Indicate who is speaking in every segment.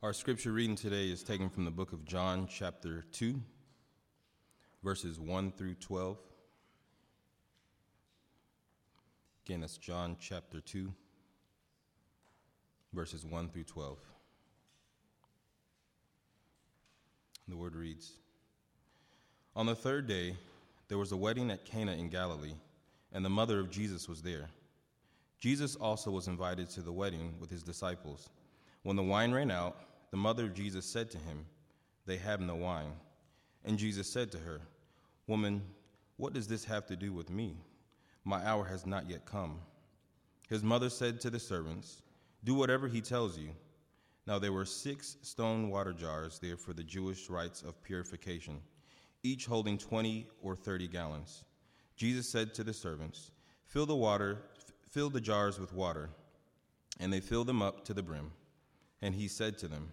Speaker 1: Our scripture reading today is taken from the book of John, chapter 2, verses 1 through 12. Again, that's John chapter 2, verses 1 through 12. The word reads On the third day, there was a wedding at Cana in Galilee, and the mother of Jesus was there. Jesus also was invited to the wedding with his disciples. When the wine ran out, the mother of Jesus said to him, They have no wine. And Jesus said to her, Woman, what does this have to do with me? My hour has not yet come. His mother said to the servants, Do whatever he tells you. Now there were six stone water jars there for the Jewish rites of purification, each holding 20 or 30 gallons. Jesus said to the servants, Fill the water, fill the jars with water. And they filled them up to the brim. And he said to them,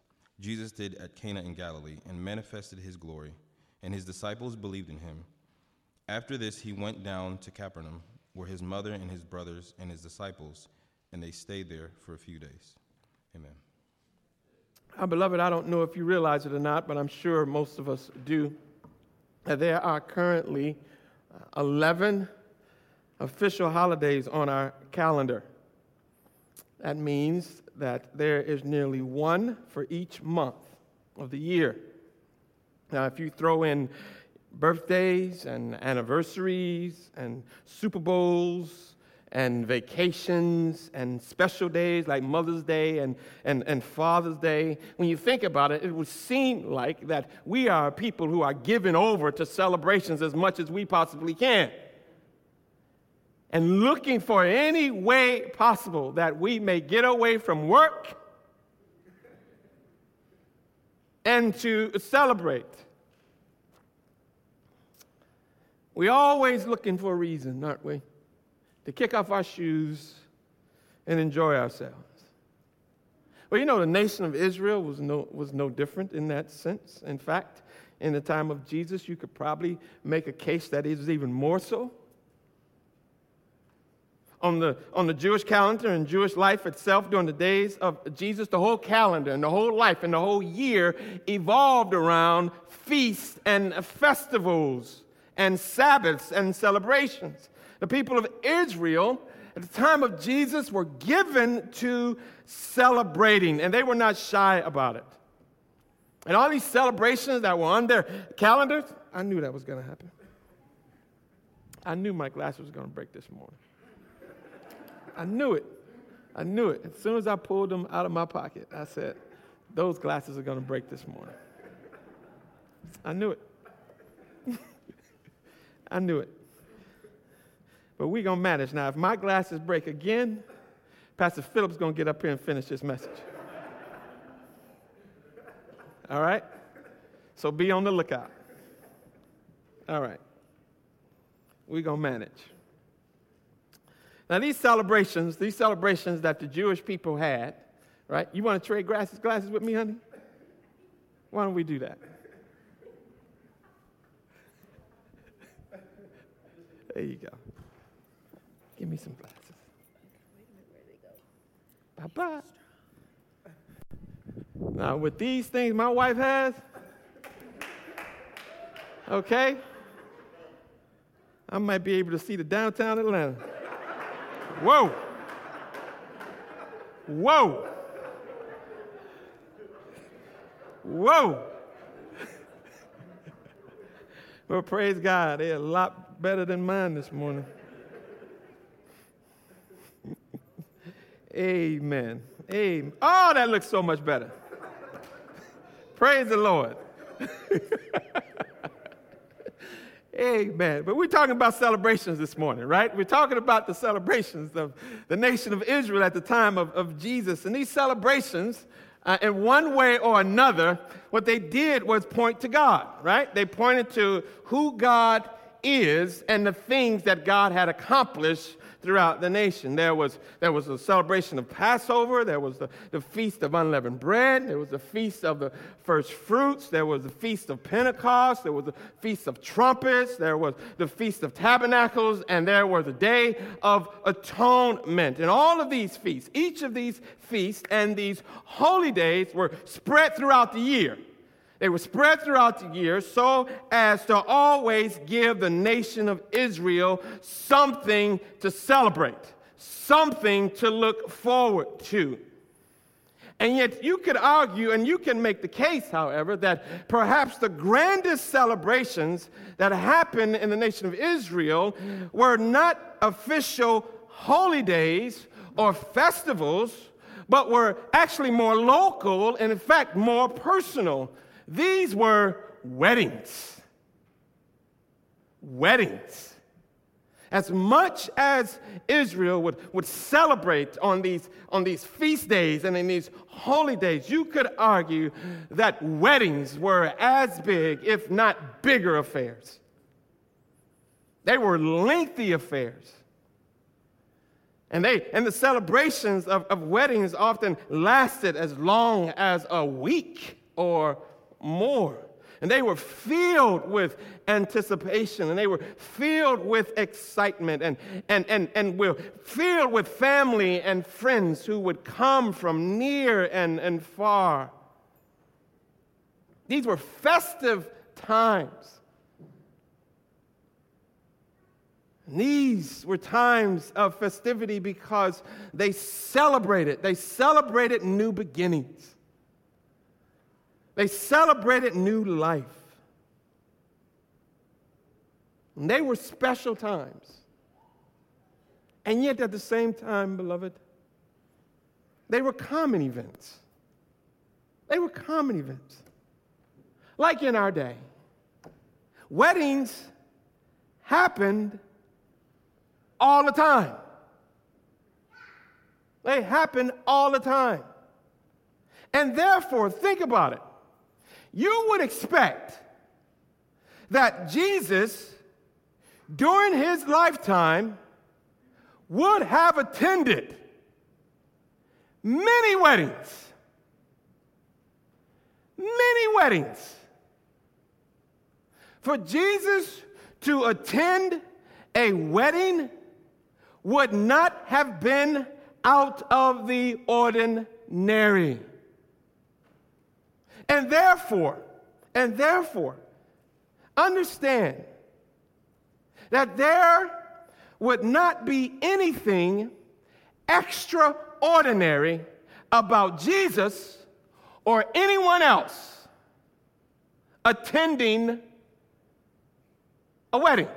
Speaker 1: Jesus did at Cana in Galilee and manifested his glory, and his disciples believed in him. After this he went down to Capernaum, where his mother and his brothers and his disciples, and they stayed there for a few days. Amen.
Speaker 2: Our beloved, I don't know if you realize it or not, but I'm sure most of us do. There are currently uh, 11 official holidays on our calendar. That means that there is nearly one for each month of the year. Now, if you throw in birthdays and anniversaries and Super Bowls and vacations and special days like Mother's Day and, and, and Father's Day, when you think about it, it would seem like that we are people who are given over to celebrations as much as we possibly can and looking for any way possible that we may get away from work and to celebrate. We're always looking for a reason, aren't we? To kick off our shoes and enjoy ourselves. Well, you know, the nation of Israel was no, was no different in that sense. In fact, in the time of Jesus, you could probably make a case that it is even more so on the, on the Jewish calendar and Jewish life itself during the days of Jesus, the whole calendar and the whole life and the whole year evolved around feasts and festivals and Sabbaths and celebrations. The people of Israel at the time of Jesus were given to celebrating, and they were not shy about it. And all these celebrations that were on their calendars, I knew that was going to happen. I knew my glass was going to break this morning. I knew it. I knew it. As soon as I pulled them out of my pocket, I said, Those glasses are going to break this morning. I knew it. I knew it. But we're going to manage. Now, if my glasses break again, Pastor Philip's going to get up here and finish this message. All right? So be on the lookout. All right. We're going to manage. Now, these celebrations, these celebrations that the Jewish people had, right? You want to trade glasses, glasses with me, honey? Why don't we do that? There you go. Give me some glasses. Bye bye. Now, with these things my wife has, okay, I might be able to see the downtown Atlanta. Whoa. Whoa. Whoa. well, praise God. They're a lot better than mine this morning. Amen. Amen. Oh, that looks so much better. praise the Lord. Amen. But we're talking about celebrations this morning, right? We're talking about the celebrations of the nation of Israel at the time of, of Jesus. And these celebrations uh, in one way or another, what they did was point to God, right? They pointed to who God is and the things that God had accomplished throughout the nation. There was, there was a celebration of Passover, there was the, the Feast of Unleavened Bread, there was the Feast of the First Fruits, there was the Feast of Pentecost, there was the Feast of Trumpets, there was the Feast of Tabernacles, and there was the Day of Atonement. And all of these feasts, each of these feasts and these holy days were spread throughout the year. They were spread throughout the year so as to always give the nation of Israel something to celebrate, something to look forward to. And yet, you could argue, and you can make the case, however, that perhaps the grandest celebrations that happened in the nation of Israel were not official holy days or festivals, but were actually more local and, in fact, more personal. These were weddings. Weddings. As much as Israel would, would celebrate on these, on these feast days and in these holy days, you could argue that weddings were as big, if not bigger, affairs. They were lengthy affairs. And, they, and the celebrations of, of weddings often lasted as long as a week or more. And they were filled with anticipation and they were filled with excitement and, and, and, and were filled with family and friends who would come from near and, and far. These were festive times. These were times of festivity because they celebrated, they celebrated new beginnings. They celebrated new life. And they were special times. And yet, at the same time, beloved, they were common events. They were common events. Like in our day, weddings happened all the time. They happen all the time. And therefore, think about it you would expect that Jesus, during his lifetime, would have attended many weddings. Many weddings. For Jesus to attend a wedding would not have been out of the ordinary. And therefore, and therefore, understand that there would not be anything extraordinary about Jesus or anyone else attending a wedding,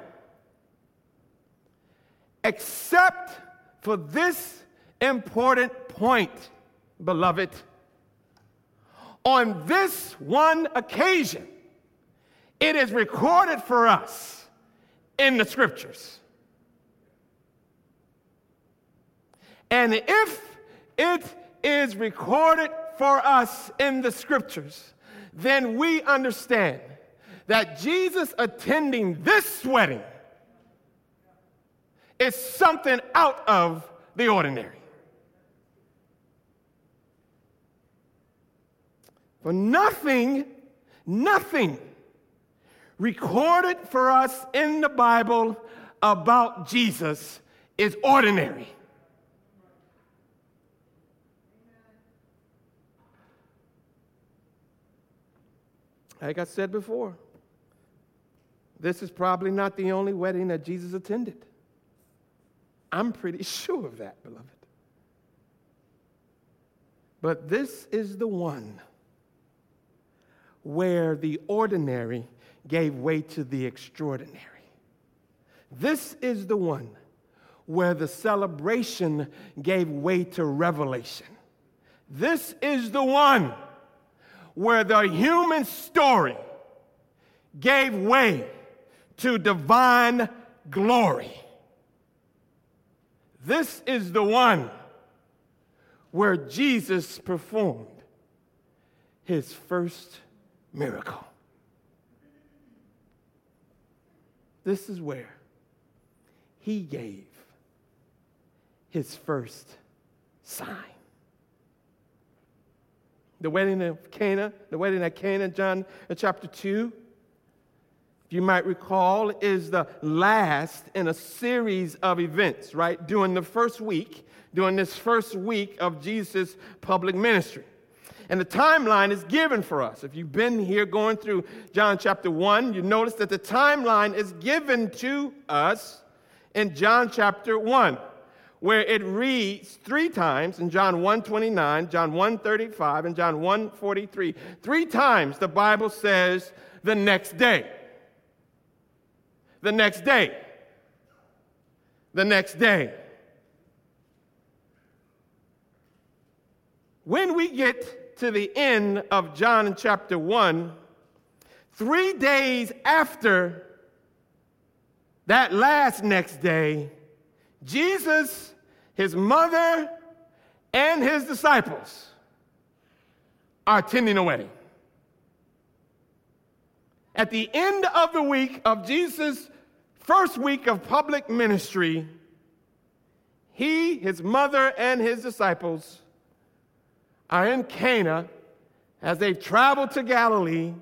Speaker 2: except for this important point, beloved on this one occasion, it is recorded for us in the scriptures. And if it is recorded for us in the scriptures, then we understand that Jesus attending this wedding is something out of the ordinary. For nothing, nothing recorded for us in the Bible about Jesus is ordinary. Like I said before, this is probably not the only wedding that Jesus attended. I'm pretty sure of that, beloved. But this is the one where the ordinary gave way to the extraordinary. This is the one where the celebration gave way to revelation. This is the one where the human story gave way to divine glory. This is the one where Jesus performed his first miracle. This is where he gave his first sign. The wedding of Cana, the wedding at Cana, John uh, chapter 2, if you might recall, is the last in a series of events, right? During the first week, during this first week of Jesus' public ministry. And the timeline is given for us. If you've been here going through John chapter 1, you notice that the timeline is given to us in John chapter 1, where it reads three times in John 1:29, John 1:35, and John 1:43. Three times the Bible says the next day. The next day. The next day. When we get to the end of John chapter 1, three days after that last next day, Jesus, his mother, and his disciples are attending a wedding. At the end of the week of Jesus' first week of public ministry, he, his mother, and his disciples are in Cana as they travel to Galilee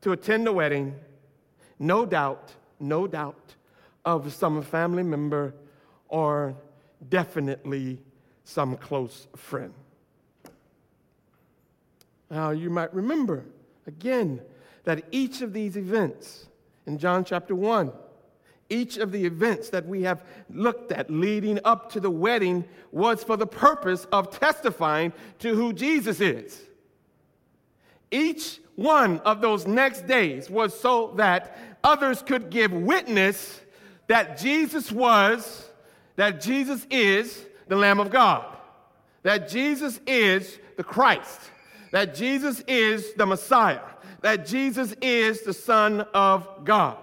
Speaker 2: to attend the wedding, no doubt, no doubt, of some family member or definitely some close friend. Now, you might remember again that each of these events in John chapter 1 each of the events that we have looked at leading up to the wedding was for the purpose of testifying to who Jesus is. Each one of those next days was so that others could give witness that Jesus was, that Jesus is the Lamb of God, that Jesus is the Christ, that Jesus is the Messiah, that Jesus is the Son of God.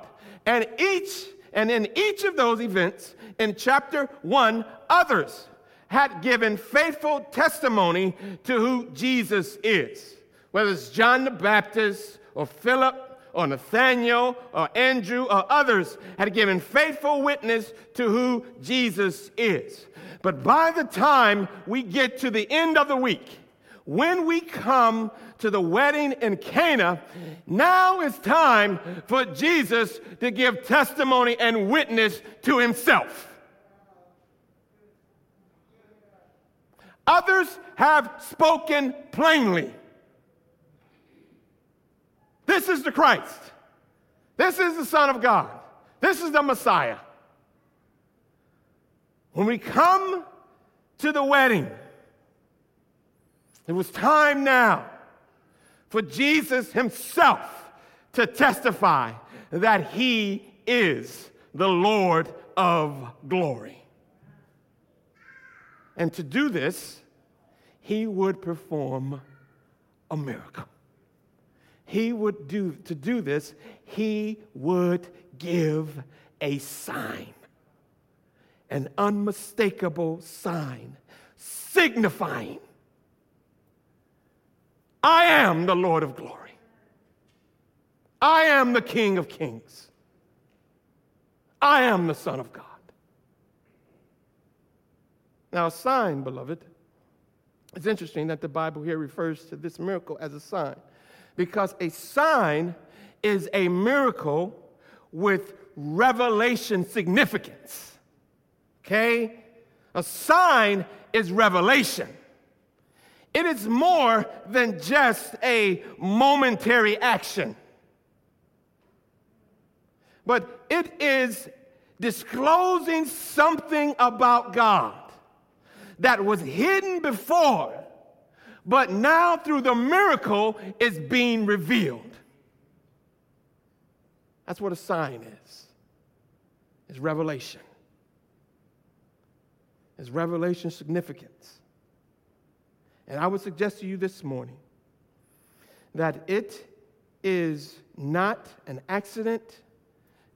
Speaker 2: And each and in each of those events, in chapter one, others had given faithful testimony to who Jesus is. Whether it's John the Baptist or Philip or Nathaniel or Andrew or others had given faithful witness to who Jesus is. But by the time we get to the end of the week, when we come to the wedding in Cana, now is time for Jesus to give testimony and witness to himself. Others have spoken plainly. This is the Christ. This is the Son of God. This is the Messiah. When we come to the wedding, it was time now for Jesus himself to testify that he is the Lord of glory. And to do this, he would perform a miracle. He would do, to do this, he would give a sign, an unmistakable sign, signifying I am the Lord of glory. I am the King of kings. I am the Son of God. Now, a sign, beloved, it's interesting that the Bible here refers to this miracle as a sign because a sign is a miracle with revelation significance. Okay? A sign is revelation. It is more than just a momentary action, but it is disclosing something about God that was hidden before, but now through the miracle is being revealed. That's what a sign is. It's revelation. It's revelation significance. And I would suggest to you this morning that it is not an accident,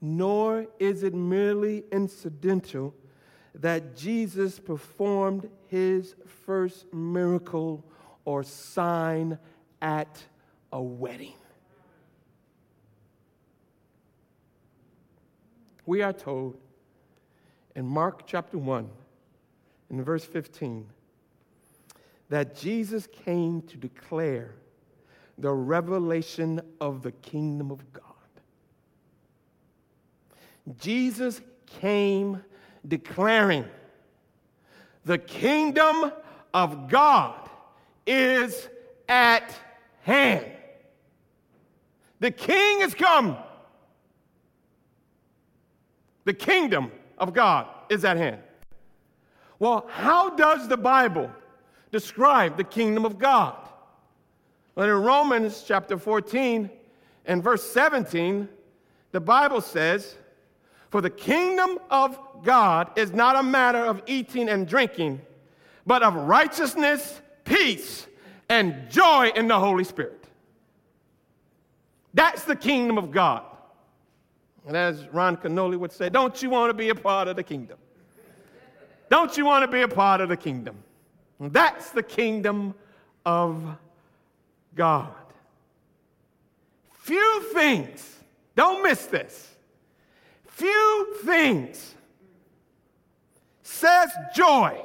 Speaker 2: nor is it merely incidental that Jesus performed his first miracle or sign at a wedding. We are told in Mark chapter 1, in verse 15, that Jesus came to declare the revelation of the kingdom of God. Jesus came declaring the kingdom of God is at hand. The king is come. The kingdom of God is at hand. Well, how does the Bible describe the kingdom of God? But in Romans chapter 14 and verse 17, the Bible says, For the kingdom of God is not a matter of eating and drinking, but of righteousness, peace, and joy in the Holy Spirit. That's the kingdom of God. And as Ron Kenoly would say, don't you want to be a part of the kingdom? Don't you want to be a part of the kingdom? That's the kingdom of God. Few things, don't miss this. Few things says joy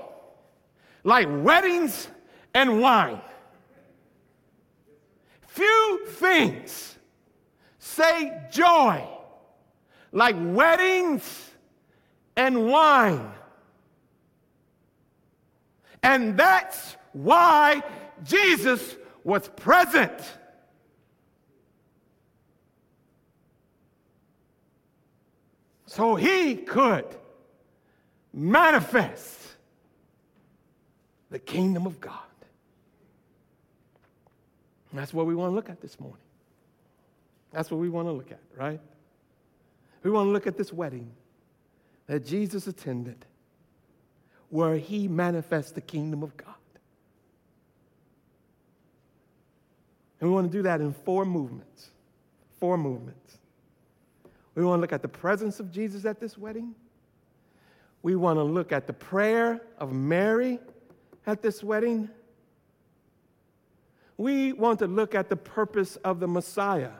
Speaker 2: like weddings and wine. Few things say joy like weddings and wine. And that's why Jesus was present. So he could manifest the kingdom of God. And that's what we want to look at this morning. That's what we want to look at, right? We want to look at this wedding that Jesus attended where he manifests the kingdom of God. And we want to do that in four movements. Four movements. We want to look at the presence of Jesus at this wedding. We want to look at the prayer of Mary at this wedding. We want to look at the purpose of the Messiah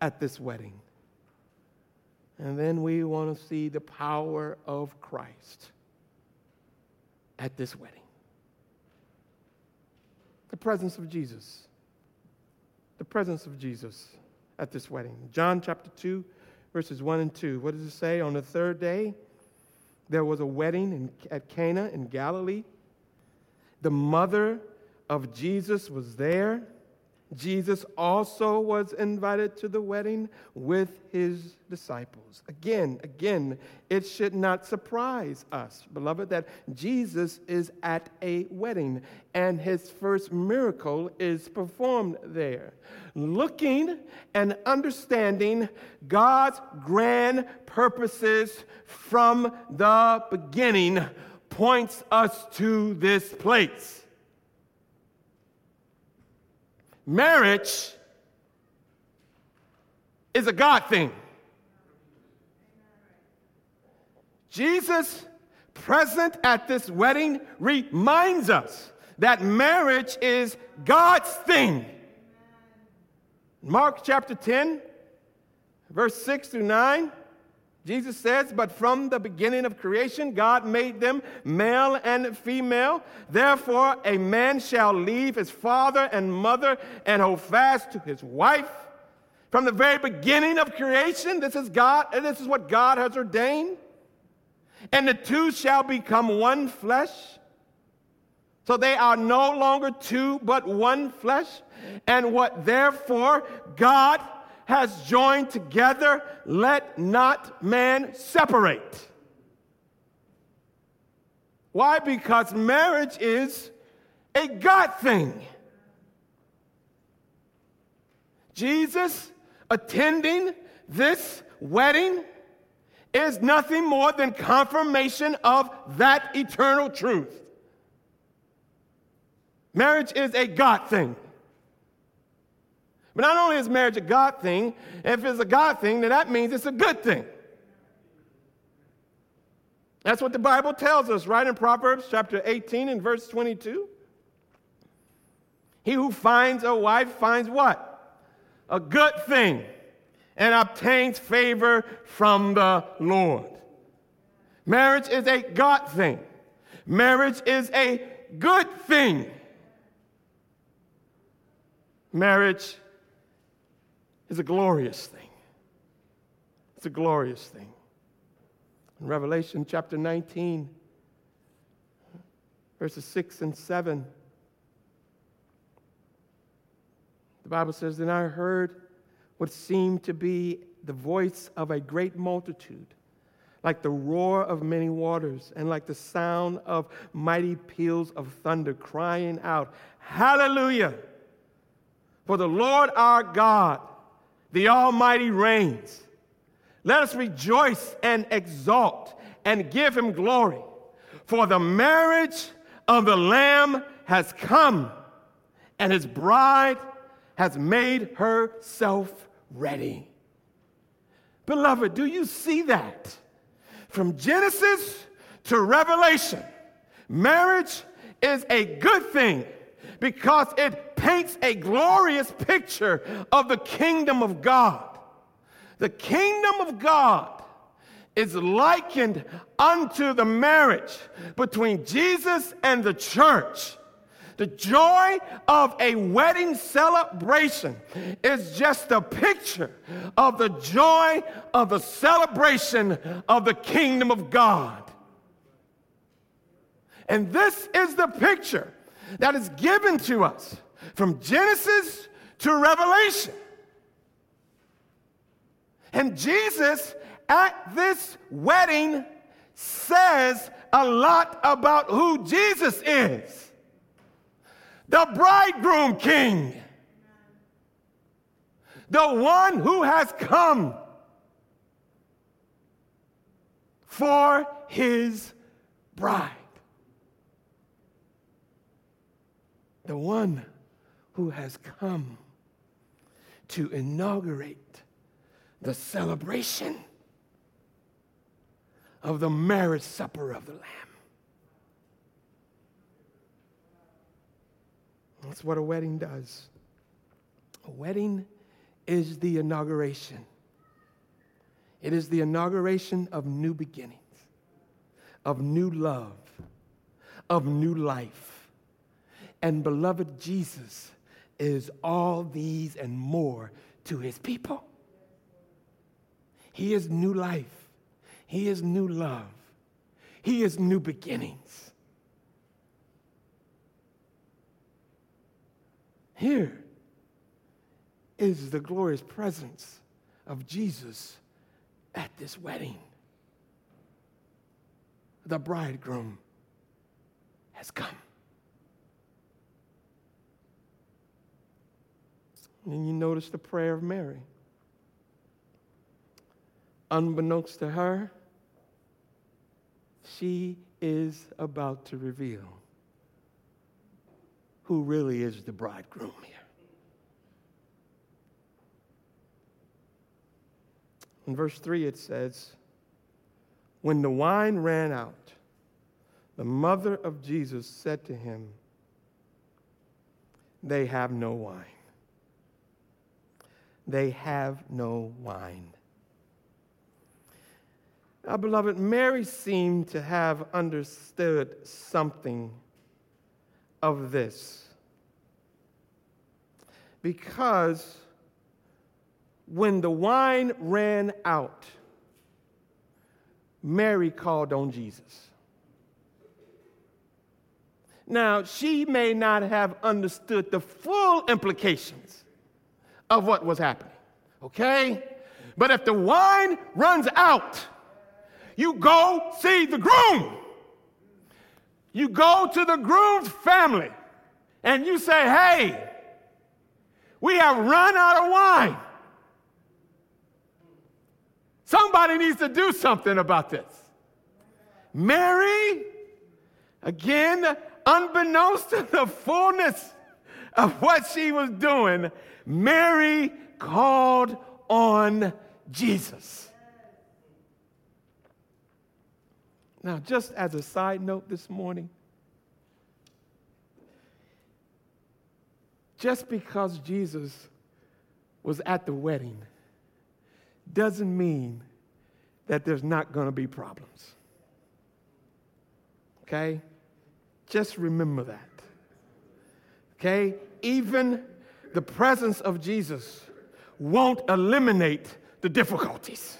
Speaker 2: at this wedding. And then we want to see the power of Christ at this wedding. The presence of Jesus. The presence of Jesus at this wedding. John chapter 2, verses 1 and 2. What does it say? On the third day, there was a wedding in, at Cana in Galilee. The mother of Jesus was there Jesus also was invited to the wedding with his disciples. Again, again, it should not surprise us, beloved, that Jesus is at a wedding and his first miracle is performed there. Looking and understanding God's grand purposes from the beginning points us to this place. Marriage is a God thing. Jesus, present at this wedding, reminds us that marriage is God's thing. Mark chapter 10, verse 6 through 9. Jesus says, But from the beginning of creation, God made them male and female. Therefore, a man shall leave his father and mother and hold fast to his wife. From the very beginning of creation, this is God, and this is what God has ordained. And the two shall become one flesh. So they are no longer two, but one flesh. And what therefore God has joined together, let not man separate. Why? Because marriage is a God thing. Jesus attending this wedding is nothing more than confirmation of that eternal truth. Marriage is a God thing. But not only is marriage a God thing, if it's a God thing, then that means it's a good thing. That's what the Bible tells us, right in Proverbs chapter 18 and verse 22. He who finds a wife finds what? A good thing and obtains favor from the Lord. Marriage is a God thing. Marriage is a good thing. Marriage is a glorious thing. It's a glorious thing. In Revelation chapter 19, verses 6 and 7, the Bible says, Then I heard what seemed to be the voice of a great multitude, like the roar of many waters, and like the sound of mighty peals of thunder, crying out, Hallelujah! For the Lord our God, the Almighty reigns. Let us rejoice and exult and give him glory. For the marriage of the Lamb has come, and his bride has made herself ready. Beloved, do you see that? From Genesis to Revelation, marriage is a good thing because it paints a glorious picture of the kingdom of God. The kingdom of God is likened unto the marriage between Jesus and the church. The joy of a wedding celebration is just a picture of the joy of the celebration of the kingdom of God. And this is the picture that is given to us from Genesis to Revelation. And Jesus at this wedding says a lot about who Jesus is. The bridegroom king, the one who has come for his bride, the one who has come to inaugurate the celebration of the marriage supper of the Lamb. That's what a wedding does. A wedding is the inauguration. It is the inauguration of new beginnings, of new love, of new life. And beloved Jesus is all these and more to his people. He is new life, he is new love, he is new beginnings. Here is the glorious presence of Jesus at this wedding. The bridegroom has come. And you notice the prayer of Mary. Unbeknownst to her, she is about to reveal who really is the bridegroom here. In verse 3, it says, When the wine ran out, the mother of Jesus said to him, They have no wine. They have no wine. Now, beloved, Mary seemed to have understood something of this. Because when the wine ran out, Mary called on Jesus. Now, she may not have understood the full implications of what was happening, okay? But if the wine runs out, you go see the groom. You go to the groom's family and you say, hey, we have run out of wine. Somebody needs to do something about this. Mary, again, unbeknownst to the fullness of what she was doing, Mary called on Jesus. Now, just as a side note this morning, just because Jesus was at the wedding doesn't mean that there's not going to be problems. Okay? Just remember that. Okay? Even the presence of Jesus won't eliminate the difficulties.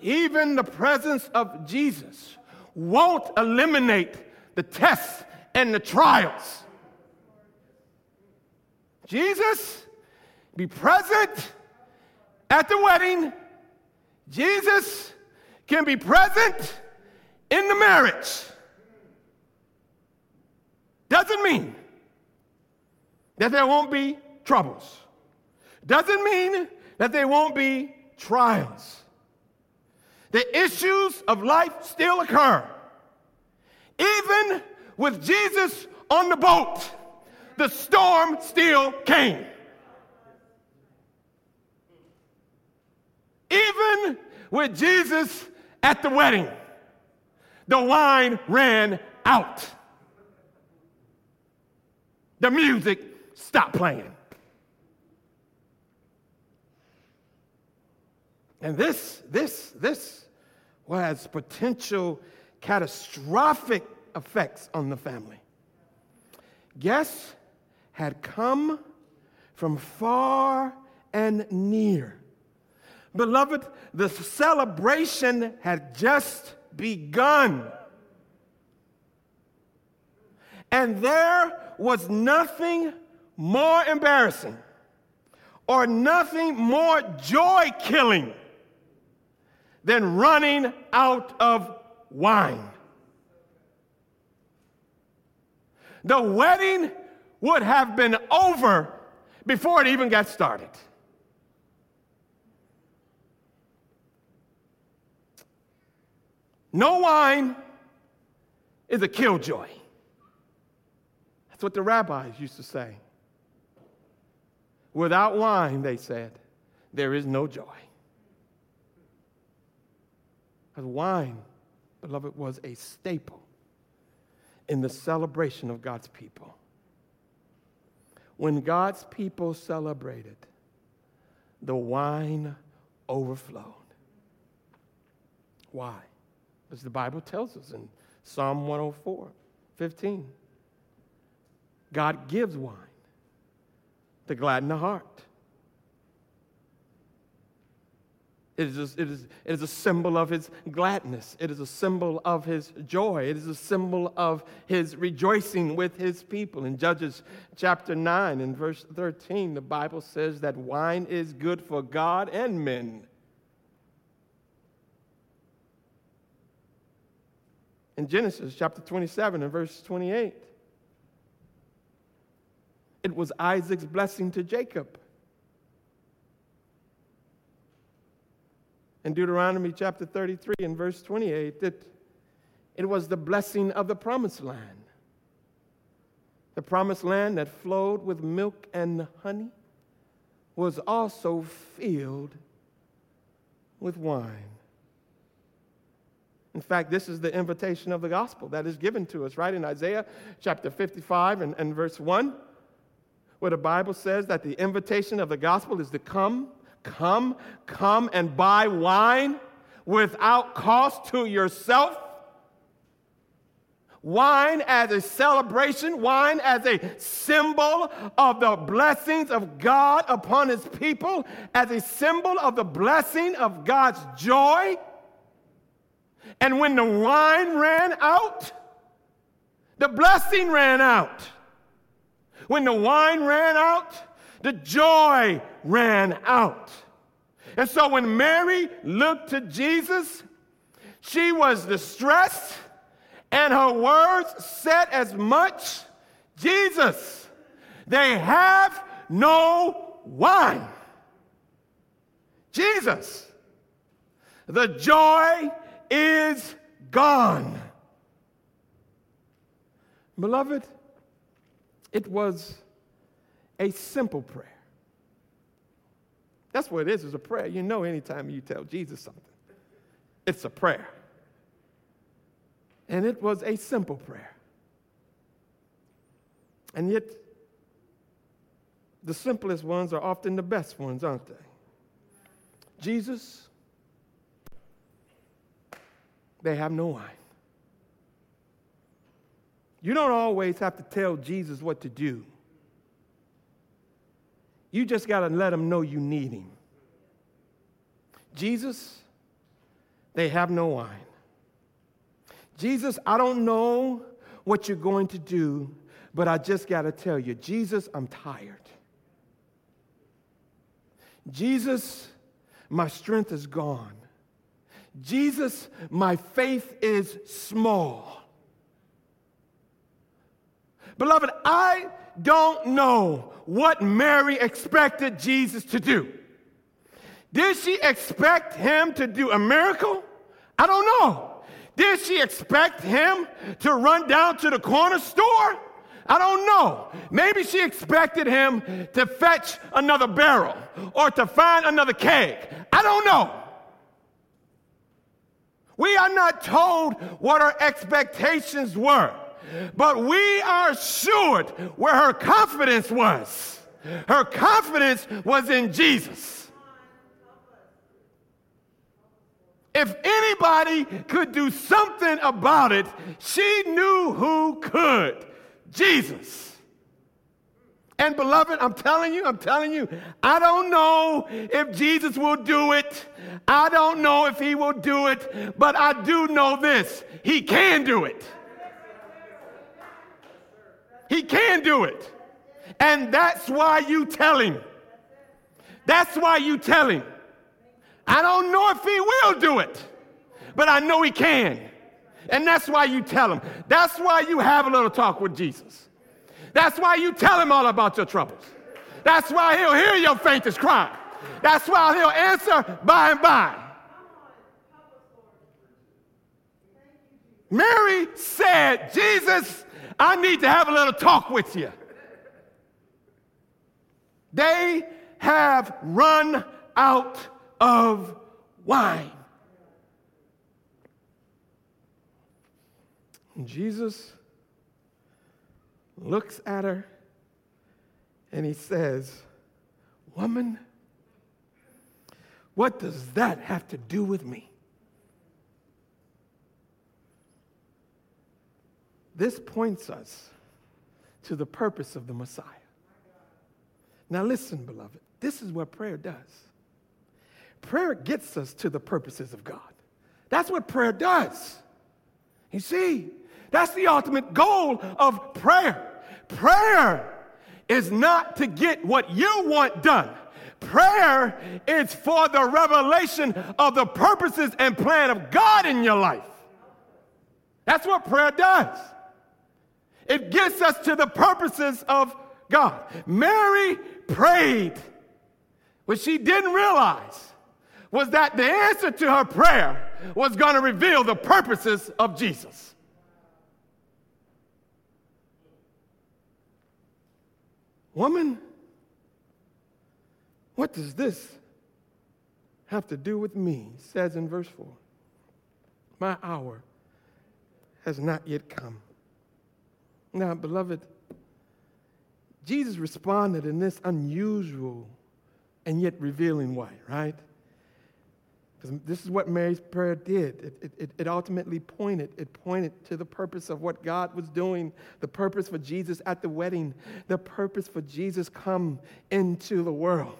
Speaker 2: Even the presence of Jesus won't eliminate the tests and the trials. Jesus, be present at the wedding. Jesus can be present in the marriage. Doesn't mean that there won't be troubles. Doesn't mean that there won't be trials. The issues of life still occur. Even with Jesus on the boat, the storm still came. Even with Jesus at the wedding, the wine ran out. The music stopped playing. And this, this, this has potential catastrophic effects on the family. Guests had come from far and near. Beloved, the celebration had just begun. And there was nothing more embarrassing or nothing more joy killing than running out of wine. The wedding would have been over before it even got started. No wine is a killjoy. That's what the rabbis used to say. Without wine, they said, there is no joy. Because wine, beloved, was a staple in the celebration of God's people. When God's people celebrated, the wine overflowed. Why? As the Bible tells us in Psalm 104 15. God gives wine to gladden the heart. It is, a, it, is, it is a symbol of his gladness. It is a symbol of his joy. It is a symbol of his rejoicing with his people. In Judges chapter 9 and verse 13, the Bible says that wine is good for God and men. In Genesis chapter 27 and verse 28, it was Isaac's blessing to Jacob. In Deuteronomy chapter 33 and verse 28, that it was the blessing of the promised land. The promised land that flowed with milk and honey was also filled with wine. In fact, this is the invitation of the gospel that is given to us, right? In Isaiah chapter 55 and, and verse 1 where the Bible says that the invitation of the gospel is to come, come, come and buy wine without cost to yourself. Wine as a celebration, wine as a symbol of the blessings of God upon his people, as a symbol of the blessing of God's joy. And when the wine ran out, the blessing ran out. When the wine ran out, the joy ran out. And so when Mary looked to Jesus, she was distressed, and her words said as much Jesus, they have no wine. Jesus, the joy is gone. Beloved, it was a simple prayer. That's what it is, it's a prayer. You know, anytime you tell Jesus something, it's a prayer. And it was a simple prayer. And yet, the simplest ones are often the best ones, aren't they? Jesus, they have no wine. You don't always have to tell Jesus what to do. You just got to let him know you need him. Jesus, they have no wine. Jesus, I don't know what you're going to do, but I just got to tell you, Jesus, I'm tired. Jesus, my strength is gone. Jesus, my faith is small. Beloved, I don't know what Mary expected Jesus to do. Did she expect him to do a miracle? I don't know. Did she expect him to run down to the corner store? I don't know. Maybe she expected him to fetch another barrel or to find another keg. I don't know. We are not told what her expectations were, but we are assured where her confidence was. Her confidence was in Jesus. If anybody could do something about it, she knew who could Jesus. And beloved, I'm telling you, I'm telling you, I don't know if Jesus will do it. I don't know if he will do it, but I do know this he can do it. He can do it. And that's why you tell him. That's why you tell him. I don't know if he will do it, but I know he can. And that's why you tell him. That's why you have a little talk with Jesus. That's why you tell him all about your troubles. That's why he'll hear your faintest cry. That's why he'll answer by and by. Mary said, Jesus, I need to have a little talk with you. They have run out of wine. And Jesus looks at her and he says, Woman, what does that have to do with me? This points us to the purpose of the Messiah. Now, listen, beloved, this is what prayer does. Prayer gets us to the purposes of God. That's what prayer does. You see, that's the ultimate goal of prayer. Prayer is not to get what you want done. Prayer is for the revelation of the purposes and plan of God in your life. That's what prayer does. It gets us to the purposes of God. Mary prayed. What she didn't realize was that the answer to her prayer was going to reveal the purposes of Jesus. Woman, what does this have to do with me? Says in verse 4 My hour has not yet come. Now, beloved, Jesus responded in this unusual and yet revealing way, right? Because this is what Mary's prayer did. It, it, it, ultimately pointed, it pointed to the purpose of what God was doing, the purpose for Jesus at the wedding, the purpose for Jesus come into the world.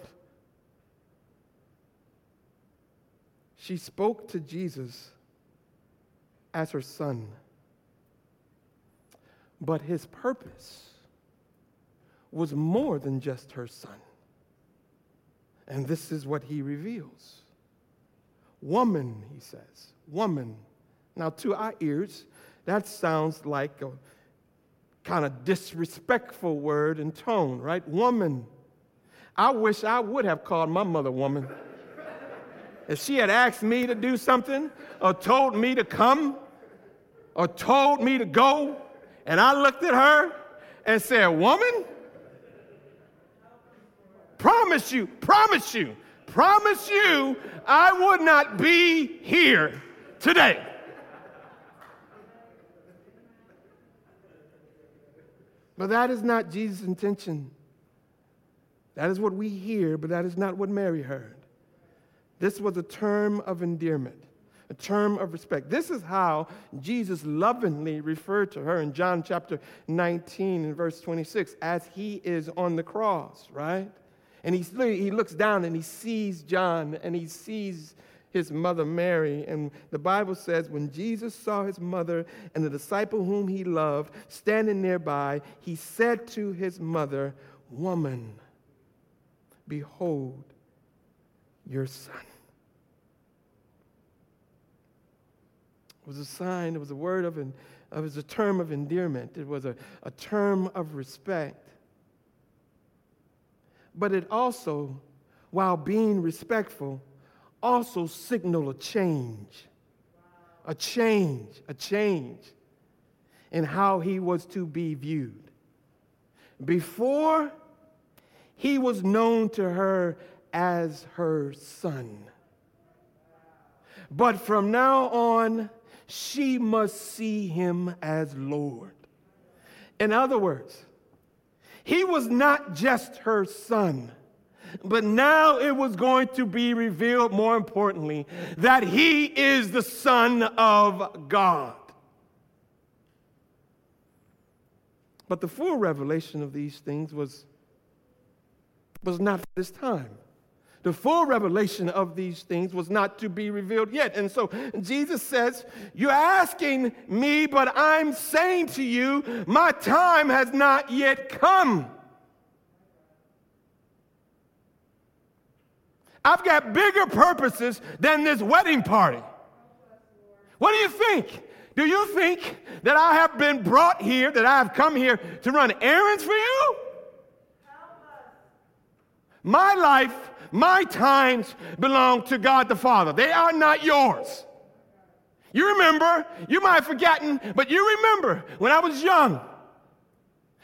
Speaker 2: She spoke to Jesus as her son. But his purpose was more than just her son. And this is what he reveals. Woman, he says. Woman. Now, to our ears, that sounds like a kind of disrespectful word and tone, right? Woman. I wish I would have called my mother woman. If she had asked me to do something, or told me to come, or told me to go, and I looked at her and said, Woman, promise you, promise you, promise you, I would not be here today. But that is not Jesus' intention. That is what we hear, but that is not what Mary heard. This was a term of endearment, a term of respect. This is how Jesus lovingly referred to her in John chapter 19 and verse 26 as he is on the cross, right? And he, he looks down and he sees John and he sees his mother Mary. And the Bible says, when Jesus saw his mother and the disciple whom he loved standing nearby, he said to his mother, Woman, behold your son. Was a sign, it was a word of, it was a term of endearment, it was a, a term of respect. But it also, while being respectful, also signal a change. A change, a change in how he was to be viewed. Before, he was known to her as her son. But from now on, she must see him as Lord. In other words, he was not just her son but now it was going to be revealed, more importantly, that he is the Son of God. But the full revelation of these things was, was not this time. The full revelation of these things was not to be revealed yet. And so Jesus says, You're asking me, but I'm saying to you, my time has not yet come. I've got bigger purposes than this wedding party. What do you think? Do you think that I have been brought here, that I have come here to run errands for you? My life, my times belong to God the Father. They are not yours. You remember, you might have forgotten, but you remember when I was young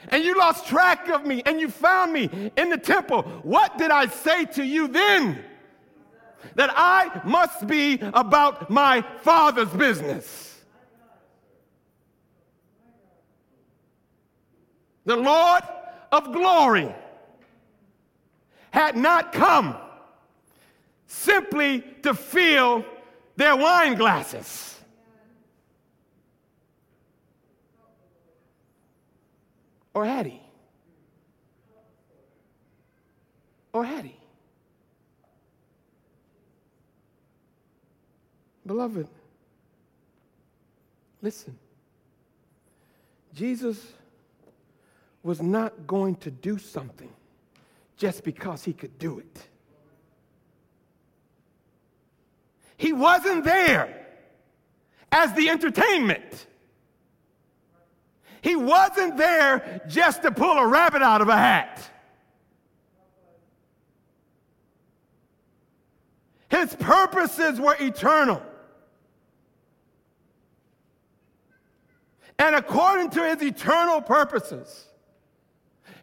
Speaker 2: and you lost track of me and you found me in the temple. What did I say to you then? that I must be about my Father's business. The Lord of glory had not come simply to fill their wine glasses. Or had he? Or had he? Beloved, listen. Jesus was not going to do something just because he could do it. He wasn't there as the entertainment. He wasn't there just to pull a rabbit out of a hat. His purposes were eternal. And according to his eternal purposes,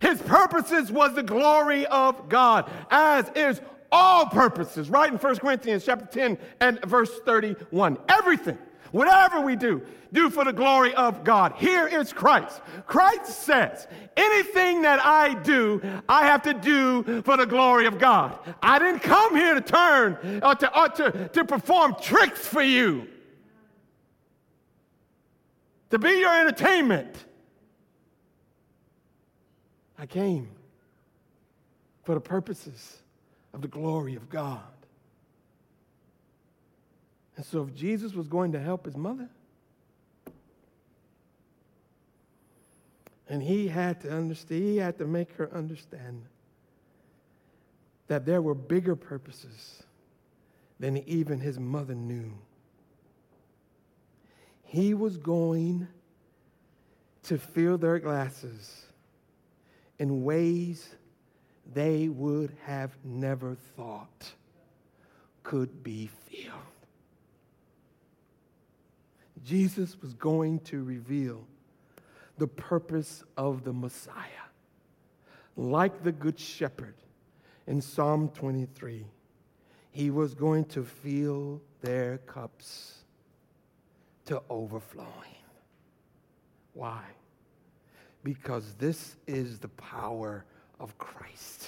Speaker 2: his purposes was the glory of God, as is all purposes, right in 1 Corinthians chapter 10 and verse 31. Everything, whatever we do, do for the glory of God. Here is Christ. Christ says, anything that I do, I have to do for the glory of God. I didn't come here to turn or to, or to, to perform tricks for you to be your entertainment. I came for the purposes of the glory of God. And so, if Jesus was going to help his mother, and he had to understand, he had to make her understand that there were bigger purposes than even his mother knew. He was going to fill their glasses in ways they would have never thought could be filled. Jesus was going to reveal the purpose of the Messiah. Like the Good Shepherd in Psalm 23, he was going to fill their cups to overflowing. Why? Because this is the power of Christ.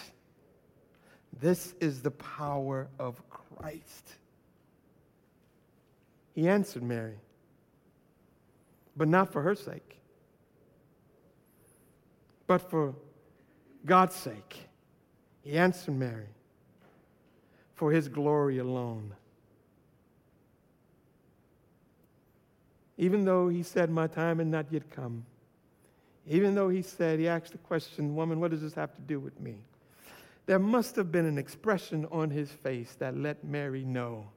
Speaker 2: This is the power of Christ. He answered Mary, but not for her sake, but for God's sake. He answered Mary for his glory alone. Even though he said, My time had not yet come, even though he said, He asked the question, Woman, what does this have to do with me? There must have been an expression on his face that let Mary know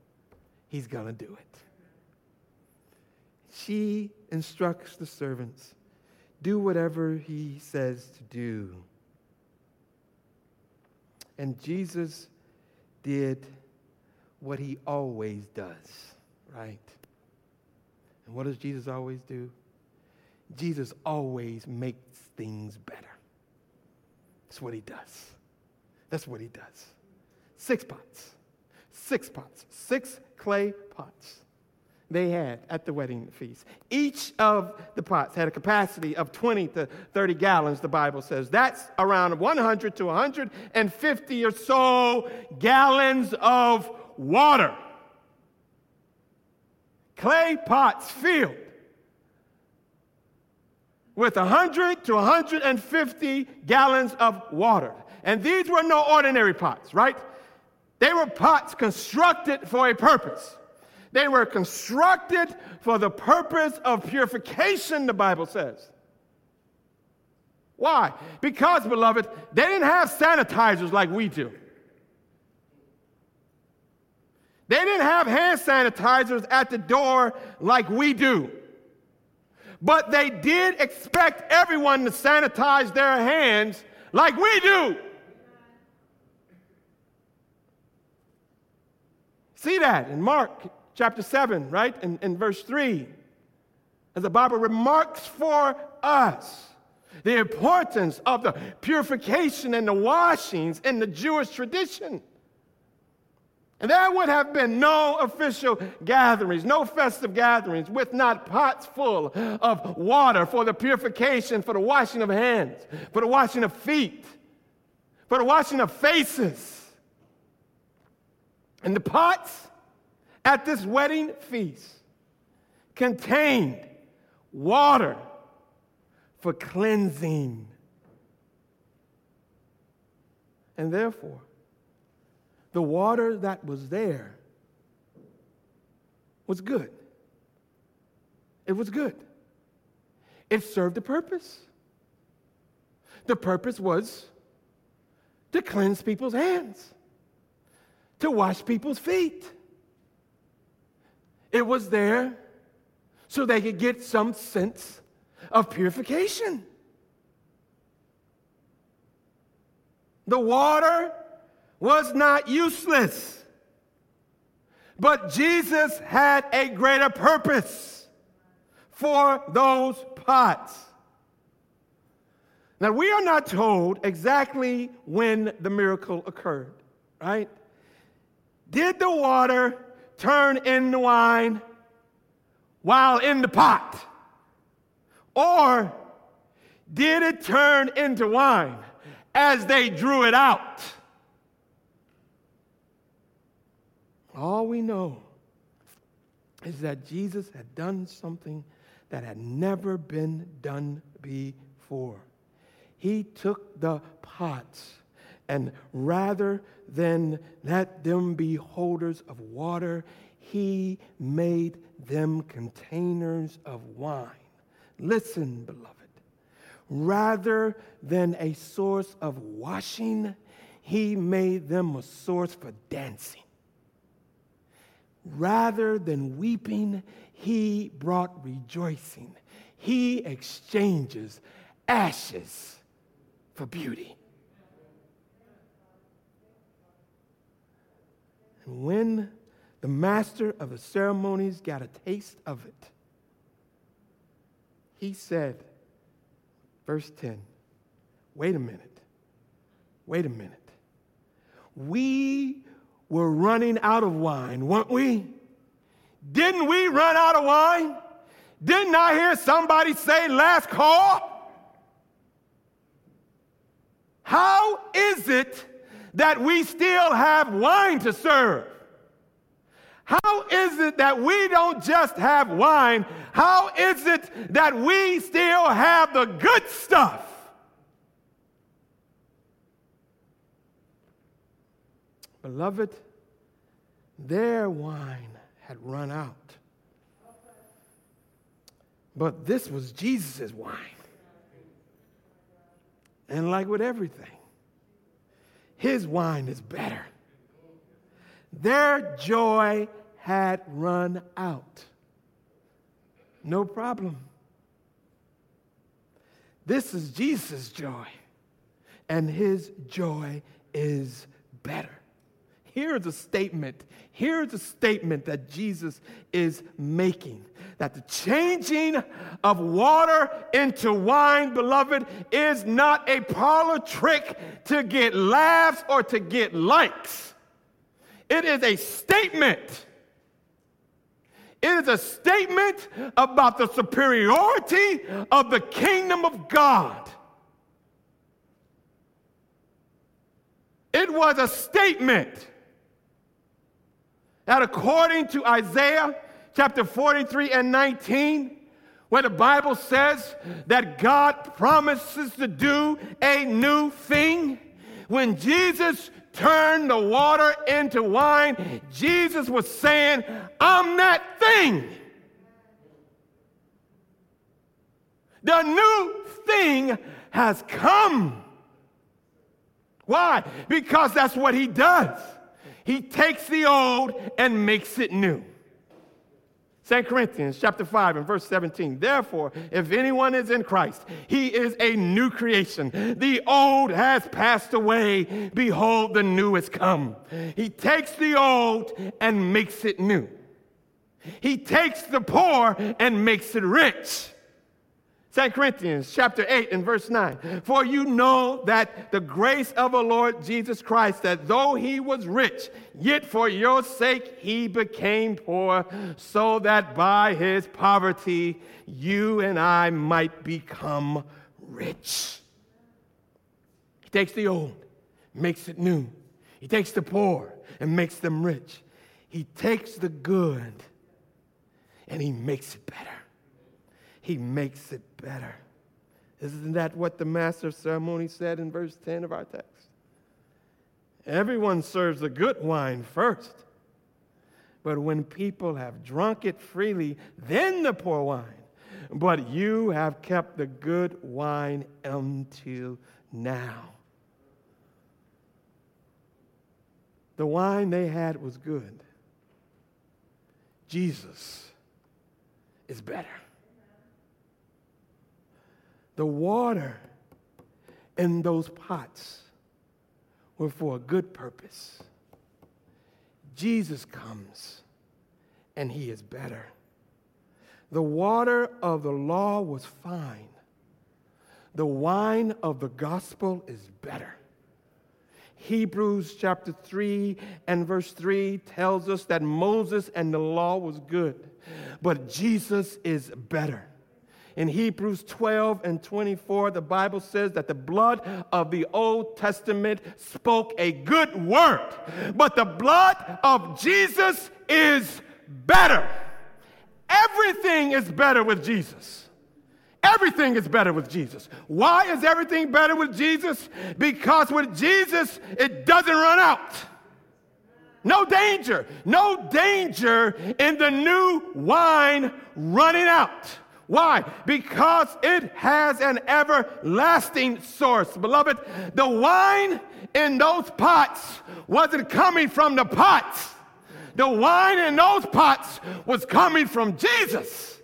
Speaker 2: he's going to do it. She instructs the servants do whatever he says to do. And Jesus did what he always does, right? And what does Jesus always do? Jesus always makes things better. That's what he does. That's what he does. Six pots, six pots, six clay pots they had at the wedding feast. Each of the pots had a capacity of 20 to 30 gallons, the Bible says. That's around 100 to 150 or so gallons of water. Clay pots filled with 100 to 150 gallons of water. And these were no ordinary pots, right? They were pots constructed for a purpose. They were constructed for the purpose of purification, the Bible says. Why? Because, beloved, they didn't have sanitizers like we do. They didn't have hand sanitizers at the door like we do. But they did expect everyone to sanitize their hands like we do. See that in Mark chapter 7, right? In, in verse 3. As the Bible remarks for us the importance of the purification and the washings in the Jewish tradition. And there would have been no official gatherings, no festive gatherings with not pots full of water for the purification, for the washing of hands, for the washing of feet, for the washing of faces. And the pots at this wedding feast contained water for cleansing. And therefore, the water that was there was good. It was good. It served a purpose. The purpose was to cleanse people's hands, to wash people's feet. It was there so they could get some sense of purification. The water was not useless. But Jesus had a greater purpose for those pots. Now, we are not told exactly when the miracle occurred, right? Did the water turn into wine while in the pot? Or did it turn into wine as they drew it out? All we know is that Jesus had done something that had never been done before. He took the pots and rather than let them be holders of water, he made them containers of wine. Listen, beloved. Rather than a source of washing, he made them a source for dancing. Rather than weeping, he brought rejoicing. He exchanges ashes for beauty. And when the master of the ceremonies got a taste of it, he said, verse 10, wait a minute, wait a minute. We were running out of wine, weren't we? Didn't we run out of wine? Didn't I hear somebody say last call? How is it that we still have wine to serve? How is it that we don't just have wine? How is it that we still have the good stuff? Beloved, their wine had run out. But this was Jesus' wine. And like with everything, his wine is better. Their joy had run out. No problem. This is Jesus' joy, and his joy is better. Here's a statement. Here's a statement that Jesus is making that the changing of water into wine, beloved, is not a parlor trick to get laughs or to get likes. It is a statement. It is a statement about the superiority of the kingdom of God. It was a statement that, according to Isaiah chapter 43 and 19, where the Bible says that God promises to do a new thing, when Jesus turned the water into wine, Jesus was saying, I'm that thing. The new thing has come. Why? Because that's what he does. He takes the old and makes it new. 2 Corinthians chapter 5 and verse 17. Therefore, if anyone is in Christ, he is a new creation. The old has passed away. Behold, the new has come. He takes the old and makes it new. He takes the poor and makes it rich. 2 Corinthians chapter 8 and verse 9. For you know that the grace of our Lord Jesus Christ, that though he was rich, yet for your sake he became poor, so that by his poverty you and I might become rich. He takes the old, makes it new. He takes the poor and makes them rich. He takes the good and he makes it better. He makes it better. Isn't that what the master of ceremony said in verse 10 of our text? Everyone serves the good wine first. But when people have drunk it freely, then the poor wine. But you have kept the good wine until now. The wine they had was good. Jesus is better. The water in those pots were for a good purpose. Jesus comes and he is better. The water of the law was fine. The wine of the gospel is better. Hebrews chapter 3 and verse 3 tells us that Moses and the law was good, but Jesus is better. In Hebrews 12 and 24, the Bible says that the blood of the Old Testament spoke a good word, but the blood of Jesus is better. Everything is better with Jesus. Everything is better with Jesus. Why is everything better with Jesus? Because with Jesus, it doesn't run out. No danger, no danger in the new wine running out. Why? Because it has an everlasting source. Beloved, the wine in those pots wasn't coming from the pots. The wine in those pots was coming from Jesus.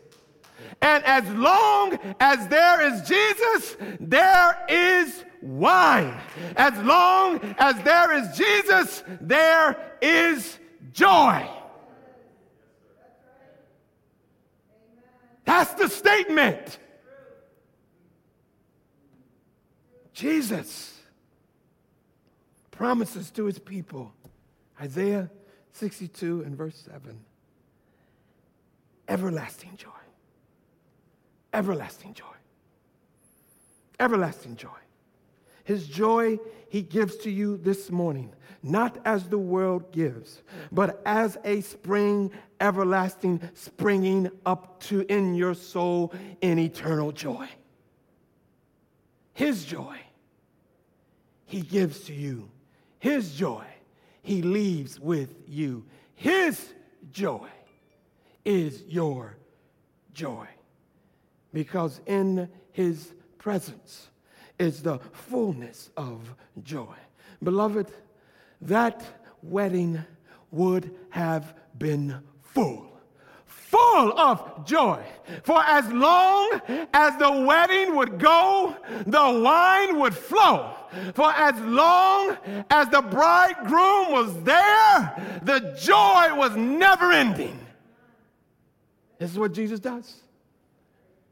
Speaker 2: And as long as there is Jesus, there is wine. As long as there is Jesus, there is joy. That's the statement. Jesus promises to his people, Isaiah 62 and verse 7, everlasting joy. Everlasting joy. Everlasting joy. His joy he gives to you this morning, not as the world gives, but as a spring everlasting springing up to in your soul in eternal joy. His joy he gives to you. His joy he leaves with you. His joy is your joy. Because in his presence is the fullness of joy. Beloved, that wedding would have been full. Full of joy. For as long as the wedding would go, the wine would flow. For as long as the bridegroom was there, the joy was never ending. This is what Jesus does.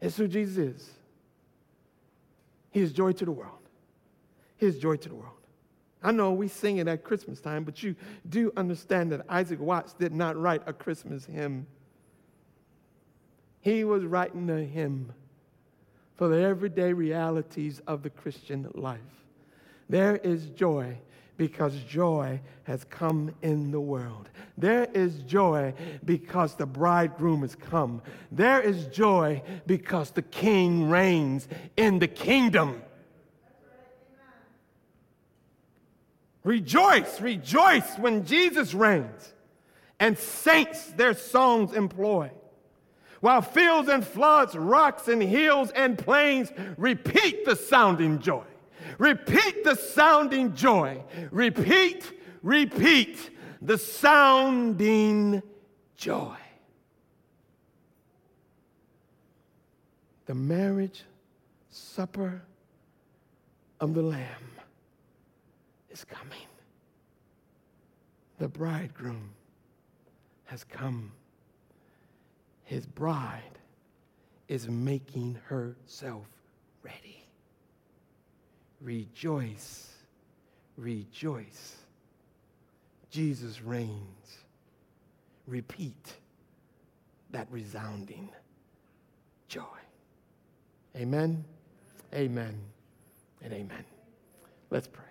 Speaker 2: This is who Jesus is. He is joy to the world. He is joy to the world. I know we sing it at Christmas time, but you do understand that Isaac Watts did not write a Christmas hymn. He was writing a hymn for the everyday realities of the Christian life. There is joy because joy has come in the world. There is joy because the bridegroom has come. There is joy because the king reigns in the kingdom. Rejoice, rejoice when Jesus reigns, and saints their songs employ. While fields and floods, rocks and hills and plains repeat the sounding joy. Repeat the sounding joy. Repeat, repeat the sounding joy. The marriage supper of the Lamb is coming. The bridegroom has come. His bride is making herself ready. Rejoice, rejoice. Jesus reigns. Repeat that resounding joy. Amen, amen, and amen. Let's pray.